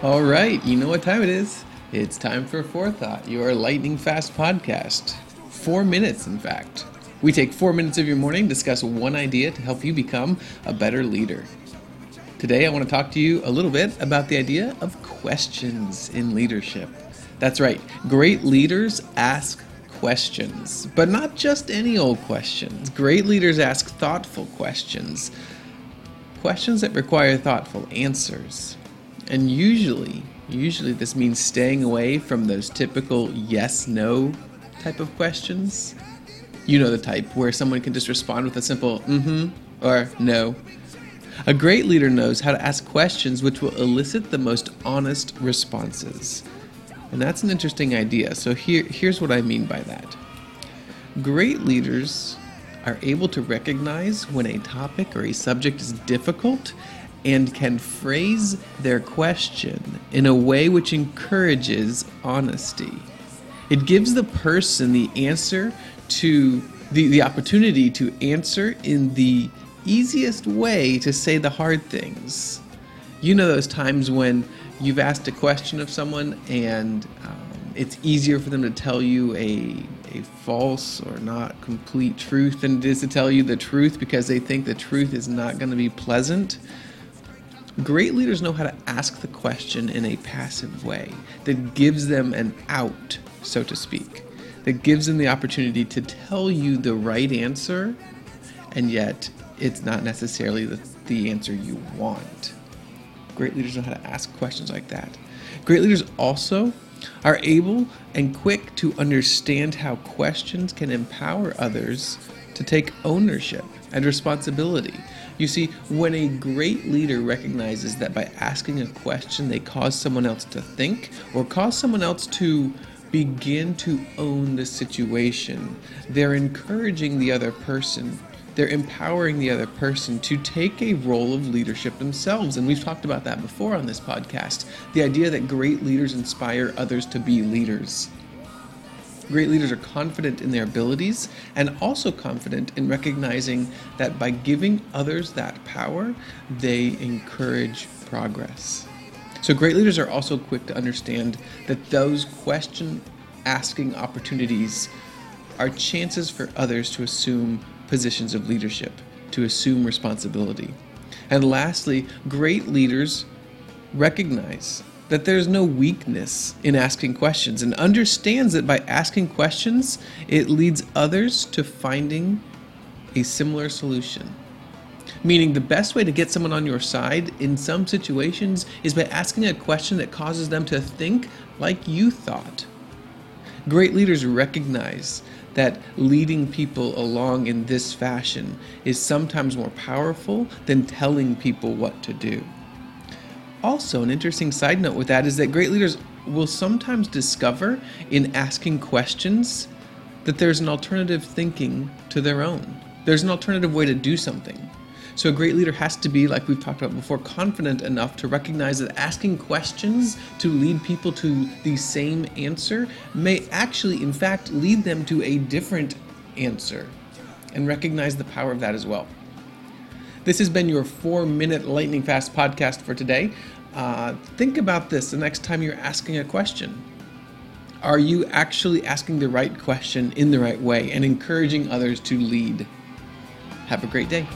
All right, you know what time it is. It's time for Forethought, your lightning fast podcast. Four minutes, in fact. We take four minutes of your morning, discuss one idea to help you become a better leader. Today, I want to talk to you a little bit about the idea of questions in leadership. That's right, great leaders ask questions, but not just any old questions. Great leaders ask thoughtful questions, questions that require thoughtful answers. And usually, usually this means staying away from those typical yes no type of questions. You know the type where someone can just respond with a simple mm hmm or no. A great leader knows how to ask questions which will elicit the most honest responses. And that's an interesting idea. So here, here's what I mean by that. Great leaders are able to recognize when a topic or a subject is difficult and can phrase their question in a way which encourages honesty. It gives the person the answer to the, the opportunity to answer in the easiest way to say the hard things. You know those times when you've asked a question of someone and um, it's easier for them to tell you a, a false or not complete truth than it is to tell you the truth because they think the truth is not going to be pleasant. Great leaders know how to ask the question in a passive way that gives them an out, so to speak, that gives them the opportunity to tell you the right answer, and yet it's not necessarily the, the answer you want. Great leaders know how to ask questions like that. Great leaders also are able and quick to understand how questions can empower others to take ownership and responsibility. You see, when a great leader recognizes that by asking a question they cause someone else to think or cause someone else to begin to own the situation, they're encouraging the other person. They're empowering the other person to take a role of leadership themselves. And we've talked about that before on this podcast. The idea that great leaders inspire others to be leaders. Great leaders are confident in their abilities and also confident in recognizing that by giving others that power, they encourage progress. So, great leaders are also quick to understand that those question asking opportunities are chances for others to assume positions of leadership, to assume responsibility. And lastly, great leaders recognize that there's no weakness in asking questions and understands that by asking questions, it leads others to finding a similar solution. Meaning, the best way to get someone on your side in some situations is by asking a question that causes them to think like you thought. Great leaders recognize that leading people along in this fashion is sometimes more powerful than telling people what to do. Also, an interesting side note with that is that great leaders will sometimes discover in asking questions that there's an alternative thinking to their own. There's an alternative way to do something. So, a great leader has to be, like we've talked about before, confident enough to recognize that asking questions to lead people to the same answer may actually, in fact, lead them to a different answer and recognize the power of that as well. This has been your four minute lightning fast podcast for today. Uh, think about this the next time you're asking a question. Are you actually asking the right question in the right way and encouraging others to lead? Have a great day.